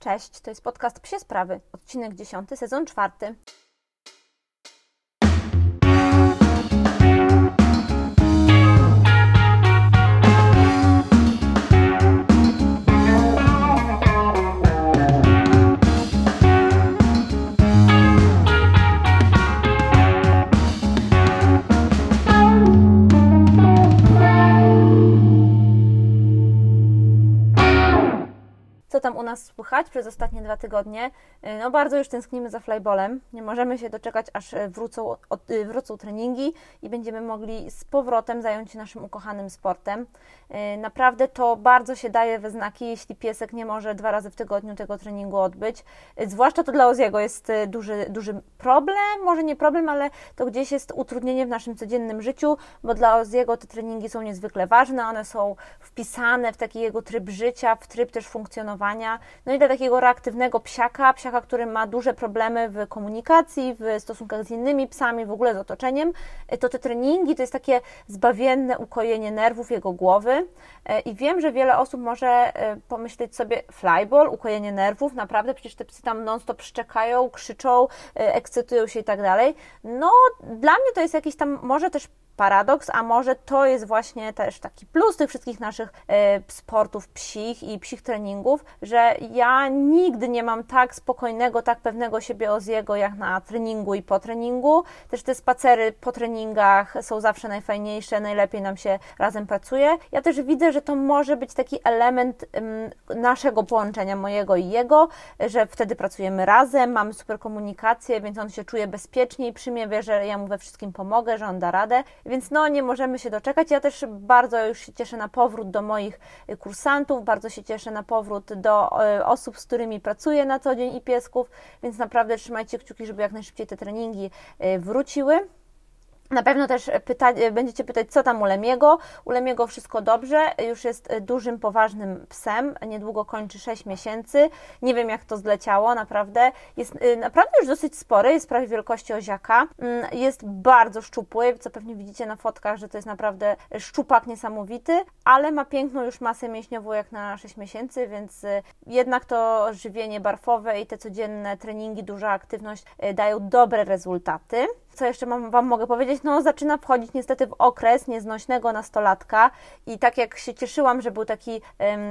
Cześć, to jest podcast Psie Sprawy, odcinek 10, sezon 4. Tam u nas słychać przez ostatnie dwa tygodnie? Y, No bardzo już tęsknimy za flyballem. Nie możemy się doczekać, aż y, wrócą, od, y, wrócą treningi i będziemy mogli z powrotem zająć się naszym ukochanym sportem. Y, Naprawdę to bardzo się daje we znaki, jeśli piesek nie może dwa razy w tygodniu tego treningu odbyć. Zwłaszcza to dla Oziego jest duży, duży problem, może nie problem, ale to gdzieś jest utrudnienie w naszym codziennym życiu, bo dla Oziego te treningi są niezwykle ważne, one są wpisane w taki jego tryb życia, w tryb też funkcjonowania. No i dla takiego reaktywnego psiaka, psiaka, który ma duże problemy w komunikacji, w stosunkach z innymi psami, w ogóle z otoczeniem, y, to te treningi to jest takie zbawienne ukojenie nerwów jego głowy. Y, I wiem, że wiele osób może y, pomyśleć sobie flyball, ukojenie nerwów, naprawdę przecież te psy tam non-stop szczekają, krzyczą, ekscytują się i tak dalej. No, dla mnie to jest jakiś tam, może też paradoks, a może to jest właśnie też taki plus tych wszystkich naszych e, sportów psich i psich treningów, że ja nigdy nie mam tak spokojnego, tak pewnego siebie Oziego jak na treningu i po treningu. Też te spacery po treningach są zawsze najfajniejsze, najlepiej nam się razem pracuje. Ja też widzę, że to może być taki element em, naszego połączenia mojego i jego, że wtedy pracujemy razem, mamy super komunikację, więc on się czuje bezpieczniej przy mnie, wie, że ja mu we wszystkim pomogę, że on da radę. Więc no, nie możemy się doczekać. Ja też bardzo już się cieszę na powrót do moich y, kursantów, bardzo się cieszę na powrót do y, osób, z którymi pracuję na co dzień i piesków, więc naprawdę trzymajcie kciuki, żeby jak najszybciej te treningi y, wróciły. Na pewno też będziecie pytać, co tam u Lemiego. U Lemiego wszystko dobrze, już jest dużym, poważnym psem, niedługo kończy 6 miesięcy. Nie wiem, jak to zleciało, naprawdę. Jest y, naprawdę już dosyć spory, jest prawie wielkości oziaka. Mm, Jest bardzo szczupły, co pewnie widzicie na fotkach, że to jest naprawdę szczupak niesamowity, ale ma piękną już masę mięśniową jak na 6 miesięcy, więc y, jednak to żywienie barfowe i te codzienne treningi, duża aktywność y, dają dobre rezultaty. Co jeszcze mam, Wam mogę powiedzieć? No, zaczyna wchodzić niestety w okres nieznośnego nastolatka i tak jak się cieszyłam, że był taki,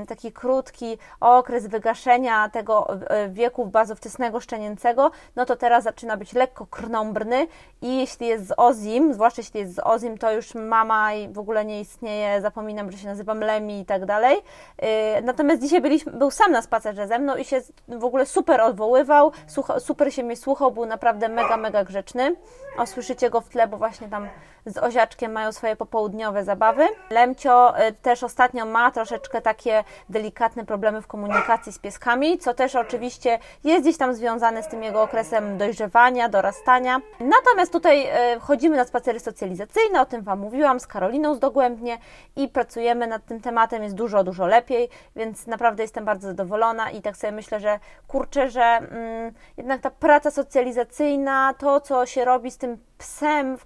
taki krótki okres wygaszenia tego e, wieku bardzo wczesnego szczenięcego, no to teraz zaczyna być lekko krnąbrny i jeśli jest z Ozim, zwłaszcza jeśli jest z Ozim, to już mama w ogóle nie istnieje, zapominam, że się nazywam Lemi i tak dalej. Yy, Natomiast dzisiaj byliśmy, był sam na spacerze ze mną i się w ogóle super odwoływał, super się mnie słuchał, był naprawdę mega, mega grzeczny. O, słyszycie go w tle, bo właśnie tam z Oziaczkiem mają swoje popołudniowe zabawy. Lemcio y, też ostatnio ma troszeczkę takie delikatne problemy w komunikacji z pieskami, co też oczywiście jest gdzieś tam związane z tym jego okresem dojrzewania, dorastania. Natomiast tutaj y, chodzimy na spacery socjalizacyjne, o tym Wam mówiłam, z Karoliną z Dogłębnie i pracujemy nad tym tematem, jest dużo, dużo lepiej, więc naprawdę jestem bardzo zadowolona i tak sobie myślę, że kurczę, że mm, jednak ta praca socjalizacyjna, to co się robi z tym psem w,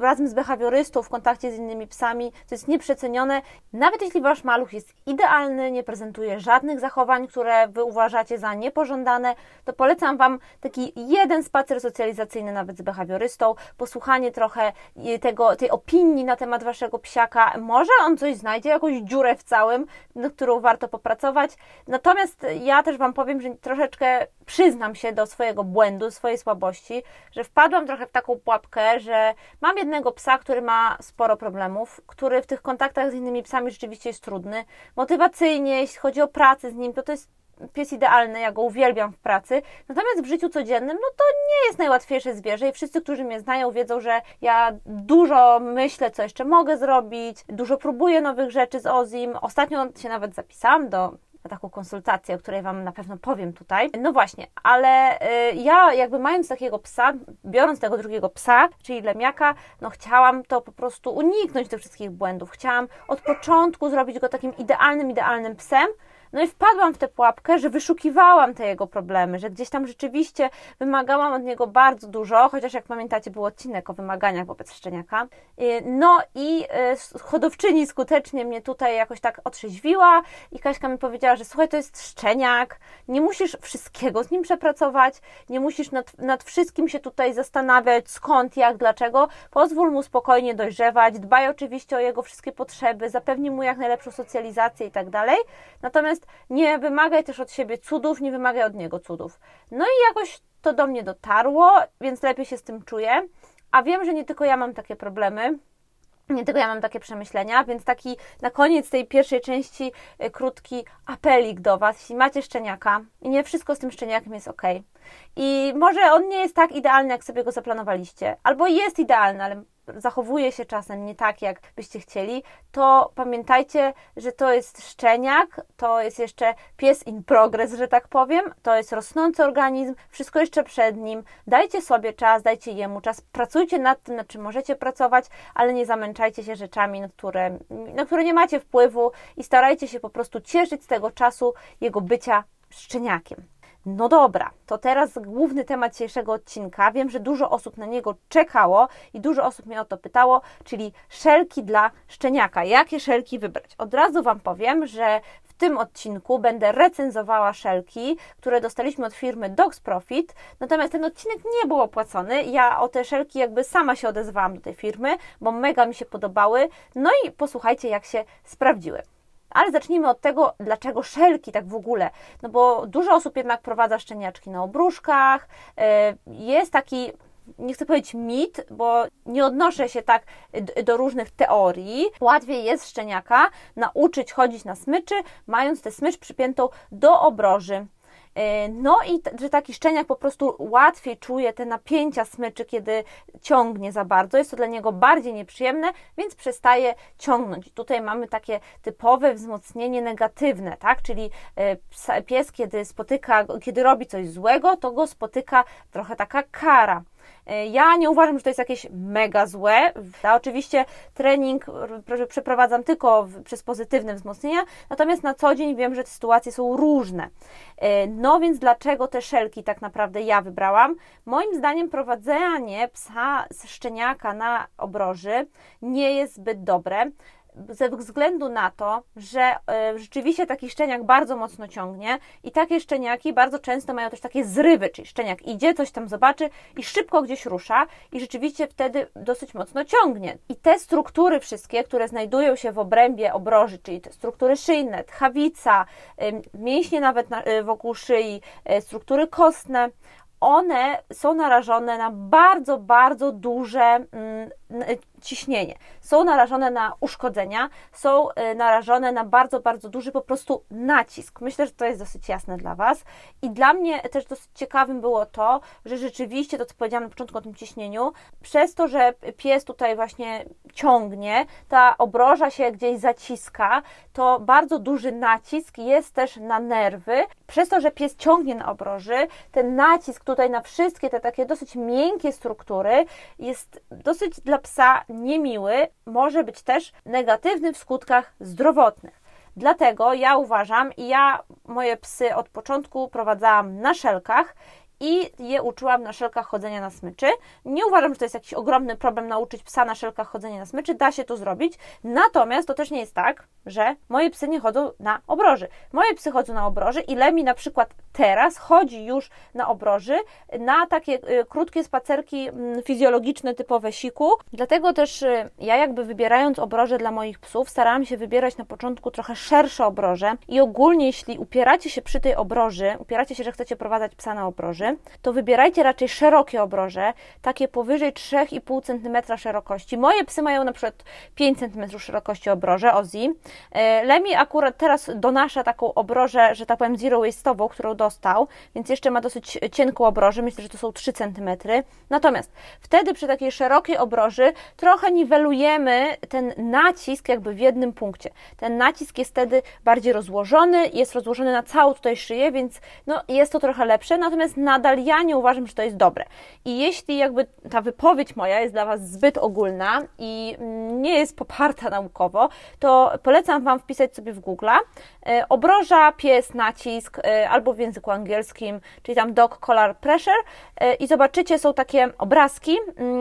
razem z behawiorystą w kontakcie z innymi psami, to jest nieprzecenione. Nawet jeśli Wasz maluch jest idealny, nie prezentuje żadnych zachowań, które Wy uważacie za niepożądane, to polecam Wam taki jeden spacer socjalizacyjny nawet z behawiorystą, posłuchanie trochę i tego, tej opinii na temat Waszego psiaka. Może on coś znajdzie, jakąś dziurę w całym, nad którą warto popracować. Natomiast ja też Wam powiem, że troszeczkę przyznam się do swojego błędu, swojej słabości, że wpadłam trochę w taką pułapkę, że mam jednego psa, który ma sporo problemów, który w tych kontaktach z innymi psami rzeczywiście jest trudny. Motywacyjnie, jeśli chodzi o pracę z nim, to to jest pies idealny, ja go uwielbiam w pracy. Natomiast w życiu codziennym, no to nie jest najłatwiejsze zwierzę i wszyscy, którzy mnie znają, wiedzą, że ja dużo myślę, co jeszcze mogę zrobić, dużo próbuję nowych rzeczy z Ozim. Ostatnio się nawet zapisałam do na taką konsultację, o której Wam na pewno powiem tutaj. No właśnie, ale y, ja jakby mając takiego psa, biorąc tego drugiego psa, czyli lemiaka, no chciałam to po prostu uniknąć tych wszystkich błędów. Chciałam od początku zrobić go takim idealnym, idealnym psem, No i wpadłam w tę pułapkę, że wyszukiwałam te jego problemy, że gdzieś tam rzeczywiście wymagałam od niego bardzo dużo, chociaż jak pamiętacie, był odcinek o wymaganiach wobec szczeniaka. Y, no i y, hodowczyni skutecznie mnie tutaj jakoś tak otrzeźwiła i Kaśka mi powiedziała, że słuchaj, to jest szczeniak, nie musisz wszystkiego z nim przepracować, nie musisz nad, nad wszystkim się tutaj zastanawiać, skąd, jak, dlaczego. Pozwól mu spokojnie dojrzewać, dbaj oczywiście o jego wszystkie potrzeby, zapewnij mu jak najlepszą socjalizację i tak dalej. Natomiast nie wymagaj też od siebie cudów, nie wymagaj od niego cudów. No i jakoś to do mnie dotarło, więc lepiej się z tym czuję. A wiem, że nie tylko ja mam takie problemy. Nie tylko ja mam takie przemyślenia, więc taki na koniec tej pierwszej części y, krótki apelik do Was. Jeśli macie szczeniaka i nie wszystko z tym szczeniakiem jest ok, i może on nie jest tak idealny, jak sobie go zaplanowaliście, albo jest idealny, ale zachowuje się czasem nie tak, jak byście chcieli, to pamiętajcie, że to jest szczeniak, to jest jeszcze pies in progress, że tak powiem, to jest rosnący organizm, wszystko jeszcze przed nim. Dajcie sobie czas, dajcie jemu czas, pracujcie nad tym, nad czym możecie pracować, ale nie zamęczajcie się rzeczami, na które, na które nie macie wpływu i starajcie się po prostu cieszyć z tego czasu jego bycia szczeniakiem. No dobra, to teraz główny temat dzisiejszego odcinka. Wiem, że dużo osób na niego czekało i dużo osób mnie o to pytało, czyli szelki dla szczeniaka. Jakie szelki wybrać? Od razu Wam powiem, że w tym odcinku będę recenzowała szelki, które dostaliśmy od firmy Dogs Profit. Natomiast ten odcinek nie był opłacony. Ja o te szelki jakby sama się odezwałam do tej firmy, bo mega mi się podobały. No i posłuchajcie, jak się sprawdziły. Ale zacznijmy od tego, dlaczego szelki tak w ogóle. No bo dużo osób jednak prowadza szczeniaczki na obruszkach. E, jest taki nie chcę powiedzieć mit, bo nie odnoszę się tak do różnych teorii. Łatwiej jest szczeniaka nauczyć chodzić na smyczy, mając tę smycz przypiętą do obroży. E, no i że taki szczeniak po prostu łatwiej czuje te napięcia smyczy, kiedy ciągnie za bardzo. Jest to dla niego bardziej nieprzyjemne, więc przestaje ciągnąć. Tutaj mamy takie typowe wzmocnienie negatywne, tak? Czyli e, pies, kiedy spotyka, kiedy robi coś złego, to go spotyka trochę taka kara. E, ja nie uważam, że to jest jakieś mega złe. Ja oczywiście trening przeprowadzam tylko przez pozytywne wzmocnienia, natomiast na co dzień wiem, że te sytuacje są różne. E, no więc dlaczego te szelki tak naprawdę ja wybrałam? Moim zdaniem prowadzenie psa z szczeniaka na obroży nie jest zbyt dobre ze względu na to, że e, rzeczywiście taki szczeniak bardzo mocno ciągnie i takie szczeniaki bardzo często mają też takie zrywy, czyli szczeniak idzie, coś tam zobaczy i szybko gdzieś rusza i rzeczywiście wtedy dosyć mocno ciągnie. I te struktury wszystkie, które znajdują się w obrębie obroży, czyli te struktury szyjne, tchawica, mięśnie nawet e, wokół szyi, e, struktury kostne, one są narażone na bardzo, bardzo duże mm, ciśnienie, są narażone na uszkodzenia, są y, narażone na bardzo, bardzo duży po prostu nacisk. Myślę, że to jest dosyć jasne dla Was. I dla mnie też dosyć ciekawym było to, że rzeczywiście to, co powiedziałam na początku o tym ciśnieniu, przez to, że pies tutaj właśnie ciągnie, ta obroża się gdzieś zaciska, to bardzo duży nacisk jest też na nerwy. Przez to, że pies ciągnie na obroży, ten nacisk tutaj na wszystkie te takie dosyć miękkie struktury jest dosyć dla psa niemiły, może być też negatywny w skutkach zdrowotnych. Dlatego ja uważam i ja moje psy od początku prowadzałam na szelkach i je uczyłam na szelkach chodzenia na smyczy. Nie uważam, że to jest jakiś ogromny problem nauczyć psa na szelkach chodzenia na smyczy, da się to zrobić. Natomiast to też nie jest tak, że moje psy nie chodzą na obroży. Moje psy chodzą na obroży i Lemi na przykład teraz chodzi już na obroży na takie y, krótkie spacerki y, fizjologiczne typowe siku. Dlatego też y, ja jakby wybierając obroże dla moich psów starałam się wybierać na początku trochę szersze obroże i ogólnie jeśli upieracie się przy tej obroży, upieracie się, że chcecie prowadzać psa na obroży, to wybierajcie raczej szerokie obroże, takie powyżej 3,5 cm szerokości. Moje psy mają na przykład 5 cm szerokości obroże, Ozzy. E, Lemi akurat teraz donasza taką obrożę, że tak powiem zero waste'ową, którą dostał, więc jeszcze ma dosyć cienką obrożę, myślę, że to są 3 cm. Natomiast wtedy przy takiej szerokiej obroży trochę niwelujemy ten nacisk jakby w jednym punkcie. Ten nacisk jest wtedy bardziej rozłożony, jest rozłożony na całą tutaj szyję, więc no, jest to trochę lepsze, natomiast nadal nadal ja nie uważam, że to jest dobre. I jeśli jakby ta wypowiedź moja jest dla Was zbyt ogólna i nie jest poparta naukowo, to polecam Wam wpisać sobie w Google e, obroża, pies, nacisk e, albo w języku angielskim, czyli tam dog collar pressure e, i zobaczycie, są takie obrazki,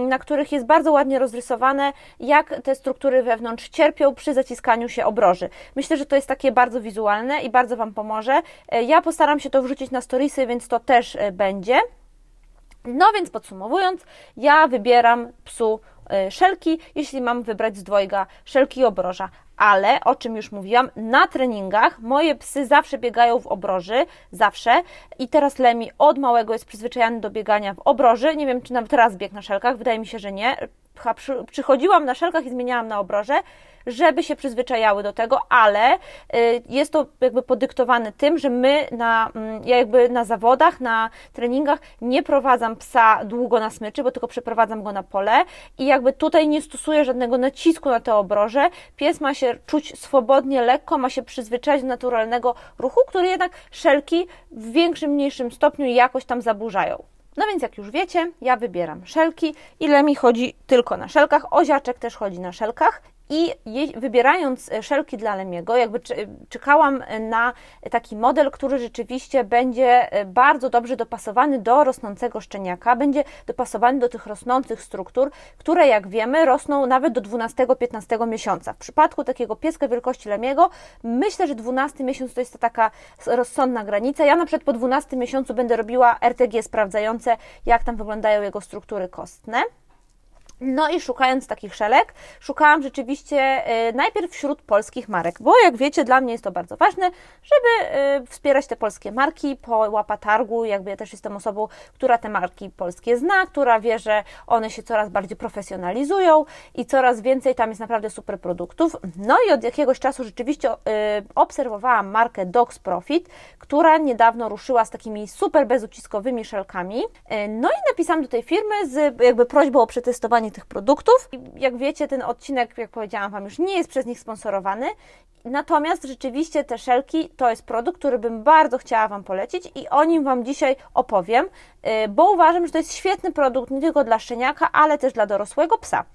na których jest bardzo ładnie rozrysowane, jak te struktury wewnątrz cierpią przy zaciskaniu się obroży. Myślę, że to jest takie bardzo wizualne i bardzo Wam pomoże. Ja postaram się to wrzucić na storiesy, więc to też będzie. No więc podsumowując, ja wybieram psu e, szelki, jeśli mam wybrać z dwojga szelki i obroża. Ale, o czym już mówiłam, na treningach moje psy zawsze biegają w obroży, zawsze. I teraz Lemi od małego jest przyzwyczajony do biegania w obroży. Nie wiem, czy nawet teraz bieg na szelkach, wydaje mi się, że nie. Przychodziłam na szelkach i zmieniałam na obroże żeby się przyzwyczajały do tego, ale y, jest to jakby podyktowane tym, że my na, mm, ja jakby na zawodach, na treningach nie prowadzam psa długo na smyczy, bo tylko przeprowadzam go na pole i jakby tutaj nie stosuję żadnego nacisku na te obroże. Pies ma się czuć swobodnie, lekko, ma się przyzwyczaić do naturalnego ruchu, który jednak szelki w większym, mniejszym stopniu jakoś tam zaburzają. No więc jak już wiecie, ja wybieram szelki. Ile mi chodzi tylko na szelkach. Oziaczek też chodzi na szelkach. I wybierając e, szelki dla Lemiego, jakby czekałam na taki model, który rzeczywiście będzie e, bardzo dobrze dopasowany do rosnącego szczeniaka, będzie dopasowany do tych rosnących struktur, które jak wiemy rosną nawet do 12-15 miesiąca. W przypadku takiego pieska wielkości Lemiego myślę, że 12 miesiąc to jest taka rozsądna granica. Ja na przykład po 12 miesiącu będę robiła RTG sprawdzające, jak tam wyglądają jego struktury kostne. No i szukając takich szelek, szukałam rzeczywiście y, najpierw wśród polskich marek, bo jak wiecie, dla mnie jest to bardzo ważne, żeby y, wspierać te polskie marki po łapatargu. Jakby ja też jestem osobą, która te marki polskie zna, która wie, że one się coraz bardziej profesjonalizują i coraz więcej tam jest naprawdę super produktów. No i od jakiegoś czasu rzeczywiście y, obserwowałam markę Dogs Profit, która niedawno ruszyła z takimi super bezuciskowymi szelkami. No i napisałam do tej firmy z jakby prośbą o przetestowanie tych produktów. Jak wiecie, ten odcinek, jak powiedziałam Wam, już nie jest przez nich sponsorowany. Natomiast rzeczywiście te szelki to jest produkt, który bym bardzo chciała Wam polecić i o nim Wam dzisiaj opowiem, y, bo uważam, że to jest świetny produkt nie tylko dla szczeniaka, ale też dla dorosłego psa.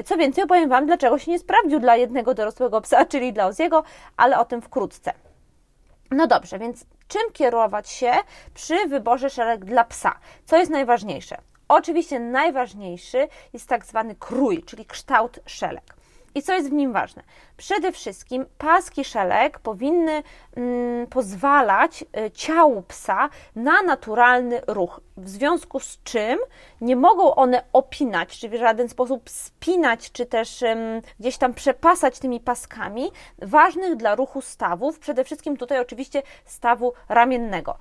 Y, co więcej, opowiem Wam, dlaczego się nie sprawdził dla jednego dorosłego psa, czyli dla Oziego, ale o tym wkrótce. No dobrze, więc czym kierować się przy wyborze szelek dla psa? Co jest najważniejsze? Oczywiście najważniejszy jest tak zwany krój, czyli kształt szelek. I co jest w nim ważne? Przede wszystkim paski szelek powinny mm, pozwalać y, ciału psa na naturalny ruch, w związku z czym nie mogą one opinać, czy w żaden sposób spinać, czy też ym, gdzieś tam przepasać tymi paskami ważnych dla ruchu stawów, przede wszystkim tutaj oczywiście stawu ramiennego.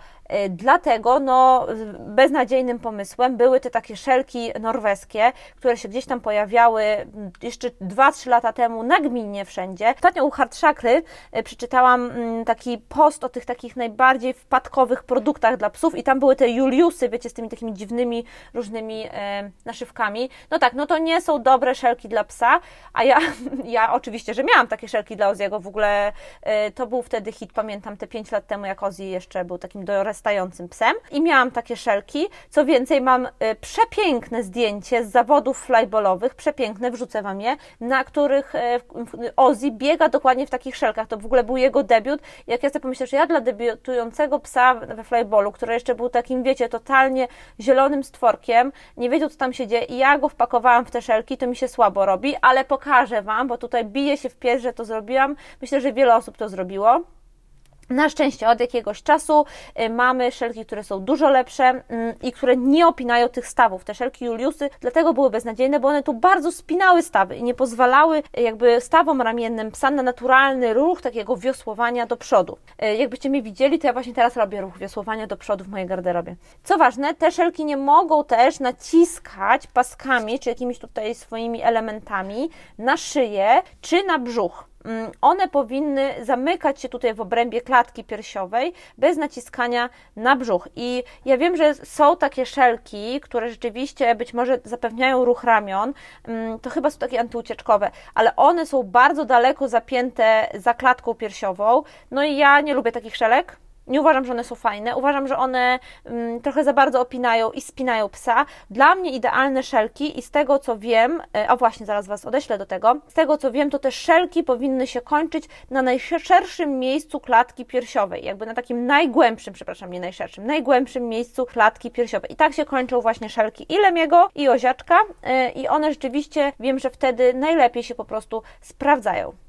Y, dlatego no, beznadziejnym pomysłem były te takie szelki norweskie, które się gdzieś tam pojawiały mm, jeszcze 2-3 lata temu nagminnie wszędzie wszędzie. Ostatnio u Hard Chakry e, przeczytałam mm, taki post o tych takich najbardziej wpadkowych produktach dla psów i tam były te Juliusy, wiecie, z tymi takimi dziwnymi różnymi e, naszywkami. No tak, no to nie są dobre szelki dla psa, a ja, ja oczywiście, że miałam takie szelki dla Oziego, w ogóle e, to był wtedy hit, pamiętam te 5 lat temu, jak Ozzy jeszcze był takim dorastającym psem i miałam takie szelki. Co więcej, mam e, przepiękne zdjęcie z zawodów flyballowych, przepiękne, wrzucę Wam je, na których e, Ozzy biega dokładnie w takich szelkach. To w ogóle był jego debiut. Jak ja sobie pomyślę, że ja dla debiutującego psa we flyballu, który jeszcze był takim, wiecie, totalnie zielonym stworkiem, nie wiedział, co tam się dzieje i ja go wpakowałam w te szelki, to mi się słabo robi, ale pokażę Wam, bo tutaj bije się w pies, że to zrobiłam. Myślę, że wiele osób to zrobiło. Na szczęście od jakiegoś czasu y, mamy szelki, które są dużo lepsze mm, i które nie opinają tych stawów. Te szelki Juliusy dlatego były beznadziejne, bo one tu bardzo spinały stawy i nie pozwalały y, jakby stawom ramiennym psa na naturalny ruch takiego wiosłowania do przodu. Y, jakbyście mnie widzieli, to ja właśnie teraz robię ruch wiosłowania do przodu w mojej garderobie. Co ważne, te szelki nie mogą też naciskać paskami czy jakimiś tutaj swoimi elementami na szyję czy na brzuch. Mm, one powinny zamykać się tutaj w obrębie klatki piersiowej bez naciskania na brzuch. I ja wiem, że są takie szelki, które rzeczywiście być może zapewniają ruch ramion, mm, to chyba są takie antyucieczkowe, ale one są bardzo daleko zapięte za klatką piersiową. No i ja nie lubię takich szelek Nie uważam, że one są fajne. Uważam, że one mm, trochę za bardzo opinają i spinają psa. Dla mnie idealne szelki i z tego co wiem, e, a właśnie zaraz Was odeślę do tego, z tego co wiem, to te szelki powinny się kończyć na najszerszym miejscu klatki piersiowej, jakby na takim najgłębszym, przepraszam, nie najszerszym, najgłębszym miejscu klatki piersiowej. I tak się kończą właśnie szelki i Lemiego, i Oziaczka e, i one rzeczywiście, wiem, że wtedy najlepiej się po prostu sprawdzają.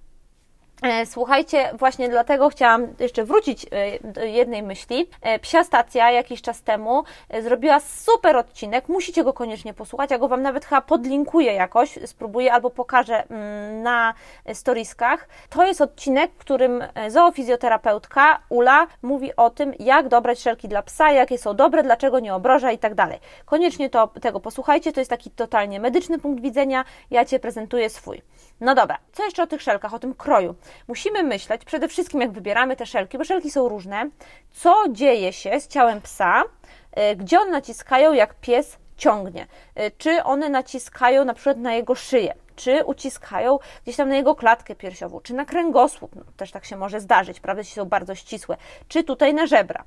E, słuchajcie, właśnie dlatego chciałam jeszcze wrócić e, do jednej myśli. E, Psia Stacja jakiś czas temu zrobiła super odcinek, musicie go koniecznie posłuchać, ja go Wam nawet chyba podlinkuję jakoś, spróbuję albo pokażę mm, na storiskach. To jest odcinek, w którym zoofizjoterapeutka Ula mówi o tym, jak dobrać szelki dla psa, jakie są dobre, dlaczego nie obroża i tak dalej. Koniecznie to, tego posłuchajcie, to jest taki totalnie medyczny punkt widzenia, ja Cię prezentuję swój. No dobra, co jeszcze o tych szelkach, o tym kroju? Musimy myśleć przede wszystkim, jak wybieramy te szelki, bo szelki są różne, co dzieje się z ciałem psa, y, gdzie one naciskają, jak pies ciągnie. Y, czy one naciskają na przykład na jego szyję, czy uciskają gdzieś tam na jego klatkę piersiową, czy na kręgosłup, no, też tak się może zdarzyć, prawda, jeśli są bardzo ścisłe, czy tutaj na żebra.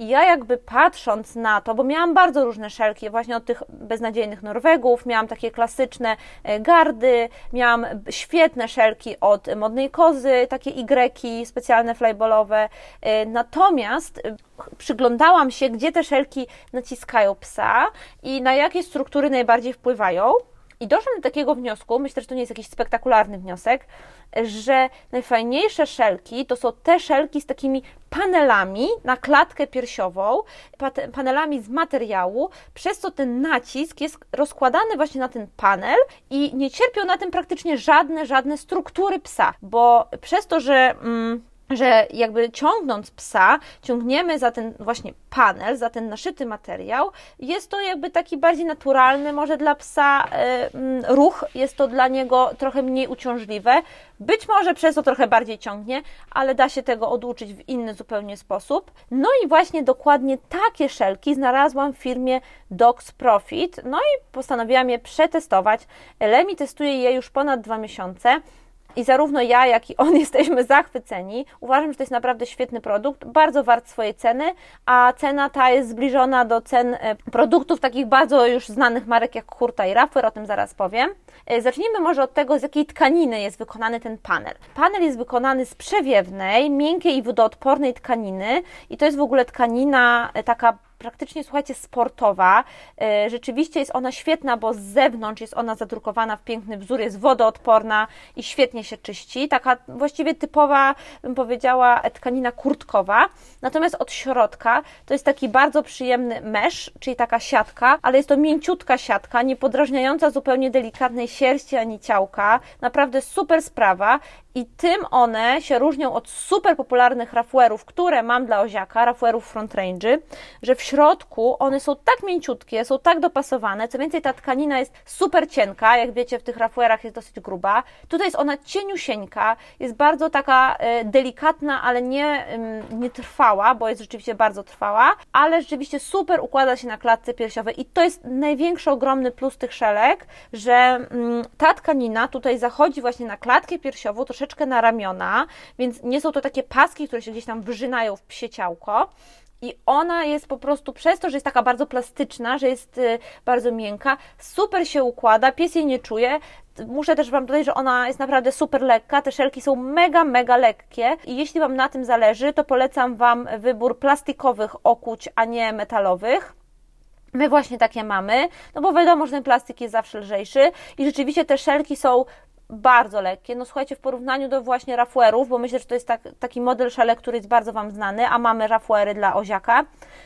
I ja jakby patrząc na to, bo miałam bardzo różne szelki, właśnie od tych beznadziejnych Norwegów, miałam takie klasyczne e, gardy, miałam świetne szelki od modnej kozy, takie Y, specjalne flyballowe. E, natomiast e, przyglądałam się, gdzie te szelki naciskają psa i na jakie struktury najbardziej wpływają. I doszłam do takiego wniosku, myślę, że to nie jest jakiś spektakularny wniosek, że najfajniejsze szelki to są te szelki z takimi panelami na klatkę piersiową, panelami z materiału, przez co ten nacisk jest rozkładany właśnie na ten panel i nie cierpią na tym praktycznie żadne, żadne struktury psa, bo przez to, że. Mm, że jakby ciągnąc psa, ciągniemy za ten właśnie panel, za ten naszyty materiał, jest to jakby taki bardziej naturalny, może dla psa y, ruch, jest to dla niego trochę mniej uciążliwe, być może przez to trochę bardziej ciągnie, ale da się tego oduczyć w inny zupełnie sposób. No i właśnie dokładnie takie szelki znalazłam w firmie Dogs Profit, no i postanowiłam je przetestować. Lemi testuje je już ponad dwa miesiące. I zarówno ja, jak i on jesteśmy zachwyceni. Uważam, że to jest naprawdę świetny produkt, bardzo wart swojej ceny, a cena ta jest zbliżona do cen e, produktów takich bardzo już znanych marek jak Hurta i Raffer, o tym zaraz powiem. E, zacznijmy może od tego, z jakiej tkaniny jest wykonany ten panel. Panel jest wykonany z przewiewnej, miękkiej i wodoodpornej tkaniny i to jest w ogóle tkanina e, taka praktycznie, słuchajcie, sportowa. E, rzeczywiście jest ona świetna, bo z zewnątrz jest ona zadrukowana w piękny wzór, jest wodoodporna i świetnie się czyści. Taka właściwie typowa, bym powiedziała, tkanina kurtkowa. Natomiast od środka to jest taki bardzo przyjemny mesh, czyli taka siatka, ale jest to mięciutka siatka, nie podrażniająca zupełnie delikatnej sierści ani ciałka. Naprawdę super sprawa i tym one się różnią od super popularnych rafuerów, które mam dla oziaka, rafuerów front range, że w środku one są tak mięciutkie, są tak dopasowane, co więcej ta tkanina jest super cienka, jak wiecie w tych rafuerach jest dosyć gruba. Tutaj jest ona cieniusieńka, jest bardzo taka e, delikatna, ale nie, nie trwała, bo jest rzeczywiście bardzo trwała, ale rzeczywiście super układa się na klatce piersiowej i to jest największy, ogromny plus tych szelek, że mm, ta tkanina tutaj zachodzi właśnie na klatkę piersiową, to troszeczkę na ramiona, więc nie są to takie paski, które się gdzieś tam wyżynają w psie ciałko. I ona jest po prostu przez to, że jest taka bardzo plastyczna, że jest y, bardzo miękka, super się układa, pies jej nie czuje. Muszę też Wam dodać, że ona jest naprawdę super lekka. Te szelki są mega, mega lekkie. I jeśli Wam na tym zależy, to polecam Wam wybór plastikowych okuć, a nie metalowych. My właśnie takie mamy, no bo wiadomo, że ten plastik jest zawsze lżejszy i rzeczywiście te szelki są bardzo lekkie. No słuchajcie, w porównaniu do właśnie rafuerów, bo myślę, że to jest tak, taki model szale, który jest bardzo Wam znany, a mamy rafuery dla oziaka,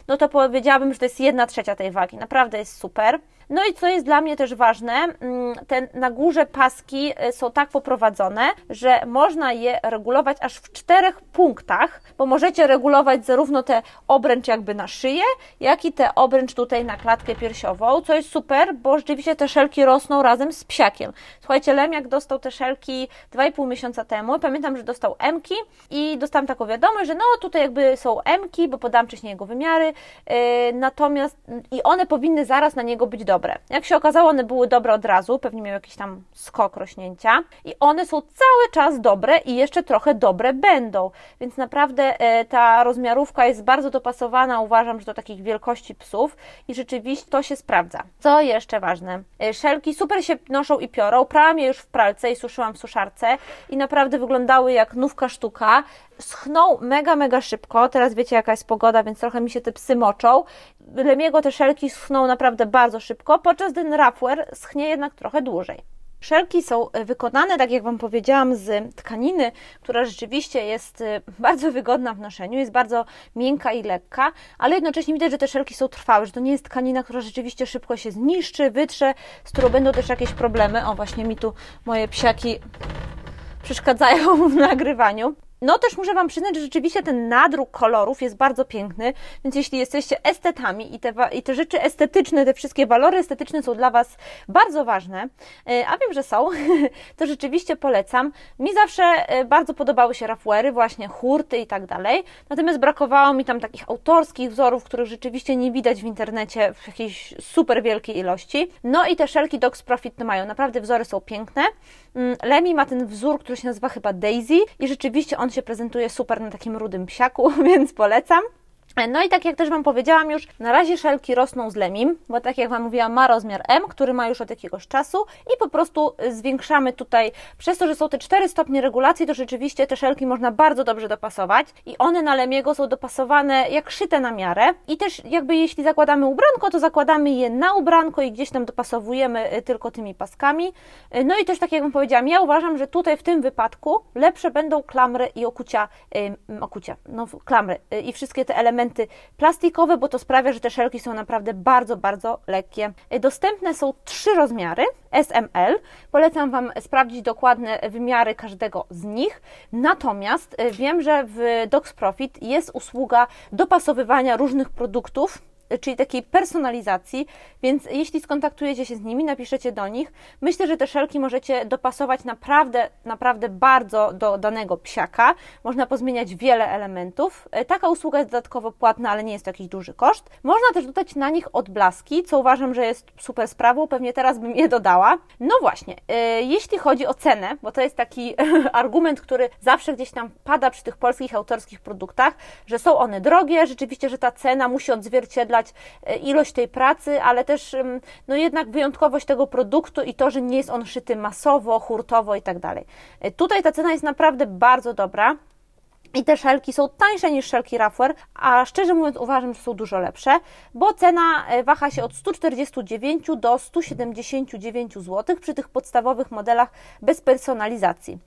no to powiedziałabym, że to jest jedna trzecia tej wagi. Naprawdę jest super. No i co jest dla mnie też ważne, mm, te na górze paski y, są tak poprowadzone, że można je regulować aż w czterech punktach, bo możecie regulować zarówno te obręcz jakby na szyję, jak i te obręcz tutaj na klatkę piersiową, co jest super, bo rzeczywiście te szelki rosną razem z psiakiem. Słuchajcie, Lemiak dostał te szelki 2,5 miesiąca temu, pamiętam, że dostał Mki i dostałam taką wiadomość, że no tutaj jakby są Mki, bo podam wcześniej jego wymiary, yy, natomiast i one powinny zaraz na niego być dobre dobre. Jak się okazało, one były dobre od razu, pewnie miał jakiś tam skok rośnięcia i one są cały czas dobre i jeszcze trochę dobre będą, więc naprawdę e, ta rozmiarówka jest bardzo dopasowana, uważam, że do takich wielkości psów i rzeczywiście to się sprawdza. Co jeszcze ważne? E, szelki super się noszą i piorą, prałam je już w pralce i suszyłam w suszarce i naprawdę wyglądały jak nówka sztuka. Schną mega, mega szybko. Teraz wiecie, jaka jest pogoda, więc trochę mi się te psy moczą. Lemiego te szelki schną naprawdę bardzo szybko, podczas gdy Rapware schnie jednak trochę dłużej. Szelki są e, wykonane, tak jak Wam powiedziałam, z tkaniny, która rzeczywiście jest e, bardzo wygodna w noszeniu, jest bardzo miękka i lekka, ale jednocześnie widać, że te szelki są trwałe, że to nie jest tkanina, która rzeczywiście szybko się zniszczy, wytrze, z którą będą też jakieś problemy. O, właśnie mi tu moje psiaki przeszkadzają w nagrywaniu. No też muszę Wam przyznać, że rzeczywiście ten nadruk kolorów jest bardzo piękny, więc jeśli jesteście estetami i te, i te rzeczy estetyczne, te wszystkie walory estetyczne są dla Was bardzo ważne, e, a wiem, że są, to rzeczywiście polecam. Mi zawsze e, bardzo podobały się rafuery, właśnie hurty i tak dalej, natomiast brakowało mi tam takich autorskich wzorów, których rzeczywiście nie widać w internecie w jakiejś super wielkiej ilości. No i te szelki Dogs Profit mają, naprawdę wzory są piękne. Mm, Lemi ma ten wzór, który się nazywa chyba Daisy i rzeczywiście on się prezentuje super na takim rudym psiaku, więc polecam. No i tak jak też Wam powiedziałam już, na razie szelki rosną z lemim, bo tak jak Wam mówiłam, ma rozmiar M, który ma już od jakiegoś czasu i po prostu zwiększamy tutaj, przez to, że są te 4 stopnie regulacji, to rzeczywiście te szelki można bardzo dobrze dopasować i one na lemiego są dopasowane jak szyte na miarę i też jakby jeśli zakładamy ubranko, to zakładamy je na ubranko i gdzieś tam dopasowujemy y, tylko tymi paskami. Y, no i też tak jak Wam powiedziałam, ja uważam, że tutaj w tym wypadku lepsze będą klamry i okucia, okucia, no klamry y, i wszystkie te elementy elementy plastikowe, bo to sprawia, że te szelki są naprawdę bardzo, bardzo lekkie. Dostępne są trzy rozmiary SML. Polecam Wam sprawdzić dokładne wymiary każdego z nich. Natomiast e, wiem, że w Docs Profit jest usługa dopasowywania różnych produktów czyli takiej personalizacji, więc jeśli skontaktujecie się z nimi, napiszecie do nich, myślę, że te szelki możecie dopasować naprawdę, naprawdę bardzo do danego psiaka. Można pozmieniać wiele elementów. E, taka usługa jest dodatkowo płatna, ale nie jest to jakiś duży koszt. Można też dodać na nich odblaski, co uważam, że jest super sprawą, pewnie teraz bym je dodała. No właśnie, e, jeśli chodzi o cenę, bo to jest taki argument, który zawsze gdzieś tam pada przy tych polskich autorskich produktach, że są one drogie, rzeczywiście, że ta cena musi odzwierciedlać E, ilość tej pracy, ale też no jednak wyjątkowość tego produktu i to, że nie jest on szyty masowo, hurtowo i tak dalej. E, tutaj ta cena jest naprawdę bardzo dobra. I te szelki są tańsze niż szelki Raffler, a szczerze mówiąc uważam, że są dużo lepsze, bo cena e, waha się od 149 do 179 zł przy tych podstawowych modelach bez personalizacji.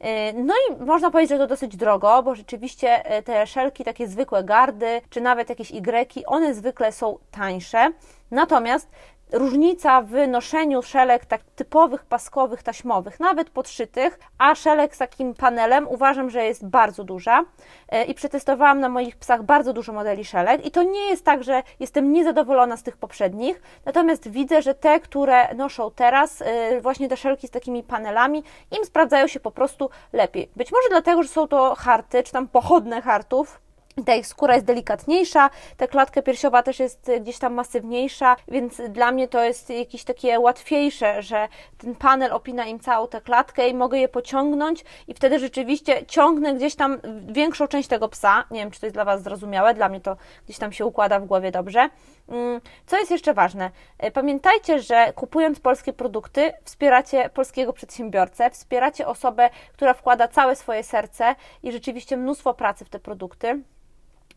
E, no i można powiedzieć, że to dosyć drogo, bo rzeczywiście e, te szelki, takie zwykłe gardy, czy nawet jakieś Y, one zwykle są tańsze. Natomiast różnica w noszeniu szelek tak typowych, paskowych, taśmowych, nawet podszytych, a szelek z takim panelem uważam, że jest bardzo duża e, i przetestowałam na moich psach bardzo dużo modeli szelek i to nie jest tak, że jestem niezadowolona z tych poprzednich, natomiast widzę, że te, które noszą teraz, e, właśnie te szelki z takimi panelami, im sprawdzają się po prostu lepiej. Być może dlatego, że są to harty, czy tam pochodne hartów, ta ich skóra jest delikatniejsza, ta klatka piersiowa też jest gdzieś tam masywniejsza, więc dla mnie to jest jakieś takie łatwiejsze, że ten panel opina im całą tę klatkę i mogę je pociągnąć i wtedy rzeczywiście ciągnę gdzieś tam większą część tego psa. Nie wiem, czy to jest dla Was zrozumiałe, dla mnie to gdzieś tam się układa w głowie dobrze. Mm, co jest jeszcze ważne? E, pamiętajcie, że kupując polskie produkty, wspieracie polskiego przedsiębiorcę, wspieracie osobę, która wkłada całe swoje serce i rzeczywiście mnóstwo pracy w te produkty.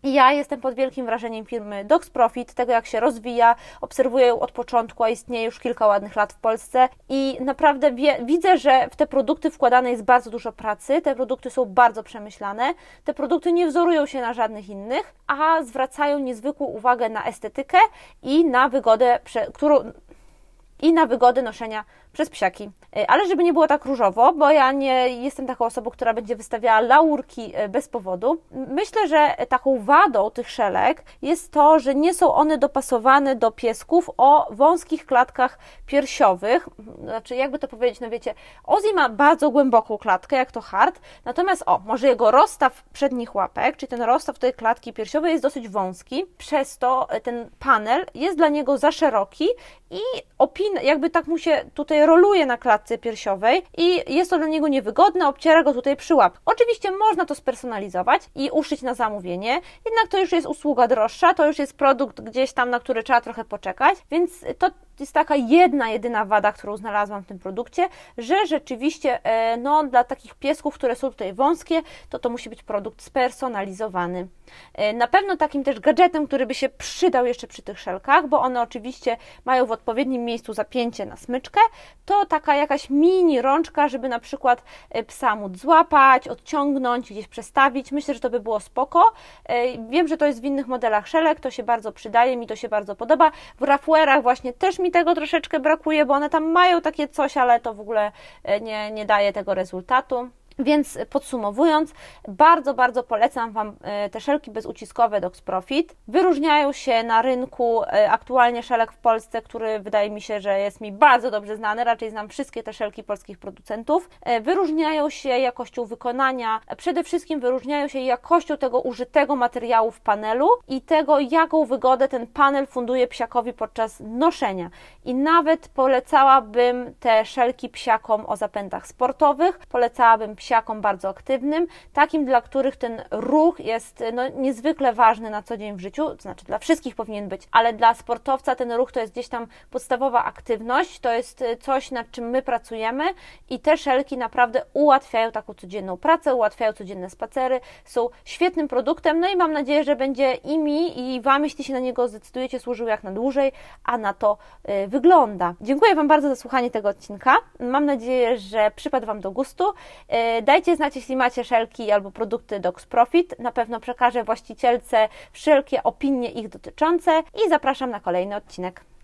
Ja jestem pod wielkim wrażeniem firmy Docs Profit, tego jak się rozwija, obserwuję ją od początku, a istnieje już kilka ładnych lat w Polsce. I naprawdę wie, widzę, że w te produkty wkładane jest bardzo dużo pracy, te produkty są bardzo przemyślane, te produkty nie wzorują się na żadnych innych, a zwracają niezwykłą uwagę na estetykę i na wygodę, którą, i na wygodę noszenia przez psiaki. E, ale żeby nie było tak różowo, bo ja nie jestem taką osobą, która będzie wystawiała laurki e, bez powodu. Myślę, że taką wadą tych szelek jest to, że nie są one dopasowane do piesków o wąskich klatkach piersiowych. Znaczy, jakby to powiedzieć, no wiecie, Ozzy ma bardzo głęboką klatkę, jak to hard, natomiast o, może jego rozstaw przednich łapek, czyli ten rozstaw tej klatki piersiowej jest dosyć wąski, przez to ten panel jest dla niego za szeroki i opin, jakby tak mu się tutaj roluje na klatce piersiowej i jest to dla niego niewygodne, obciera go tutaj przy łap. Oczywiście można to spersonalizować i uszyć na zamówienie, jednak to już jest usługa droższa, to już jest produkt gdzieś tam, na który trzeba trochę poczekać, więc to jest taka jedna, jedyna wada, którą znalazłam w tym produkcie, że rzeczywiście e, no, dla takich piesków, które są tutaj wąskie, to to musi być produkt spersonalizowany. E, na pewno takim też gadżetem, który by się przydał jeszcze przy tych szelkach, bo one oczywiście mają w odpowiednim miejscu zapięcie na smyczkę, to taka jakaś mini rączka, żeby na przykład e, psa móc złapać, odciągnąć, gdzieś przestawić. Myślę, że to by było spoko. Wiem, że to jest w innych modelach szelek, to się bardzo przydaje, mi to się bardzo podoba. W rafuerach właśnie też mi tego troszeczkę brakuje, bo one tam mają takie coś, ale to w ogóle e, nie, nie daje tego rezultatu. Więc podsumowując, bardzo, bardzo polecam Wam e, te szelki bezuciskowe Dox Profit. Wyróżniają się na rynku e, aktualnie szelek w Polsce, który wydaje mi się, że jest mi bardzo dobrze znany, raczej znam wszystkie te szelki polskich producentów. E, wyróżniają się jakością wykonania, przede wszystkim wyróżniają się jakością tego użytego materiału w panelu i tego, jaką wygodę ten panel funduje psiakowi podczas noszenia. I nawet polecałabym te szelki psiakom o zapędach sportowych, polecałabym psiakom psiakom bardzo aktywnym, takim, dla których ten ruch jest no, niezwykle ważny na co dzień w życiu, to znaczy dla wszystkich powinien być, ale dla sportowca ten ruch to jest gdzieś tam podstawowa aktywność, to jest y, coś, nad czym my pracujemy i te szelki naprawdę ułatwiają taką codzienną pracę, ułatwiają codzienne spacery, są świetnym produktem, no i mam nadzieję, że będzie i mi, i Wam, jeśli się na niego zdecydujecie, służył jak na dłużej, a na to y, wygląda. Dziękuję Wam bardzo za słuchanie tego odcinka. Mam nadzieję, że przypadł Wam do gustu. Y, Dajcie znać, jeśli macie szelki albo produkty Docs Profit. Na pewno przekażę właścicielce wszelkie opinie ich dotyczące i zapraszam na kolejny odcinek.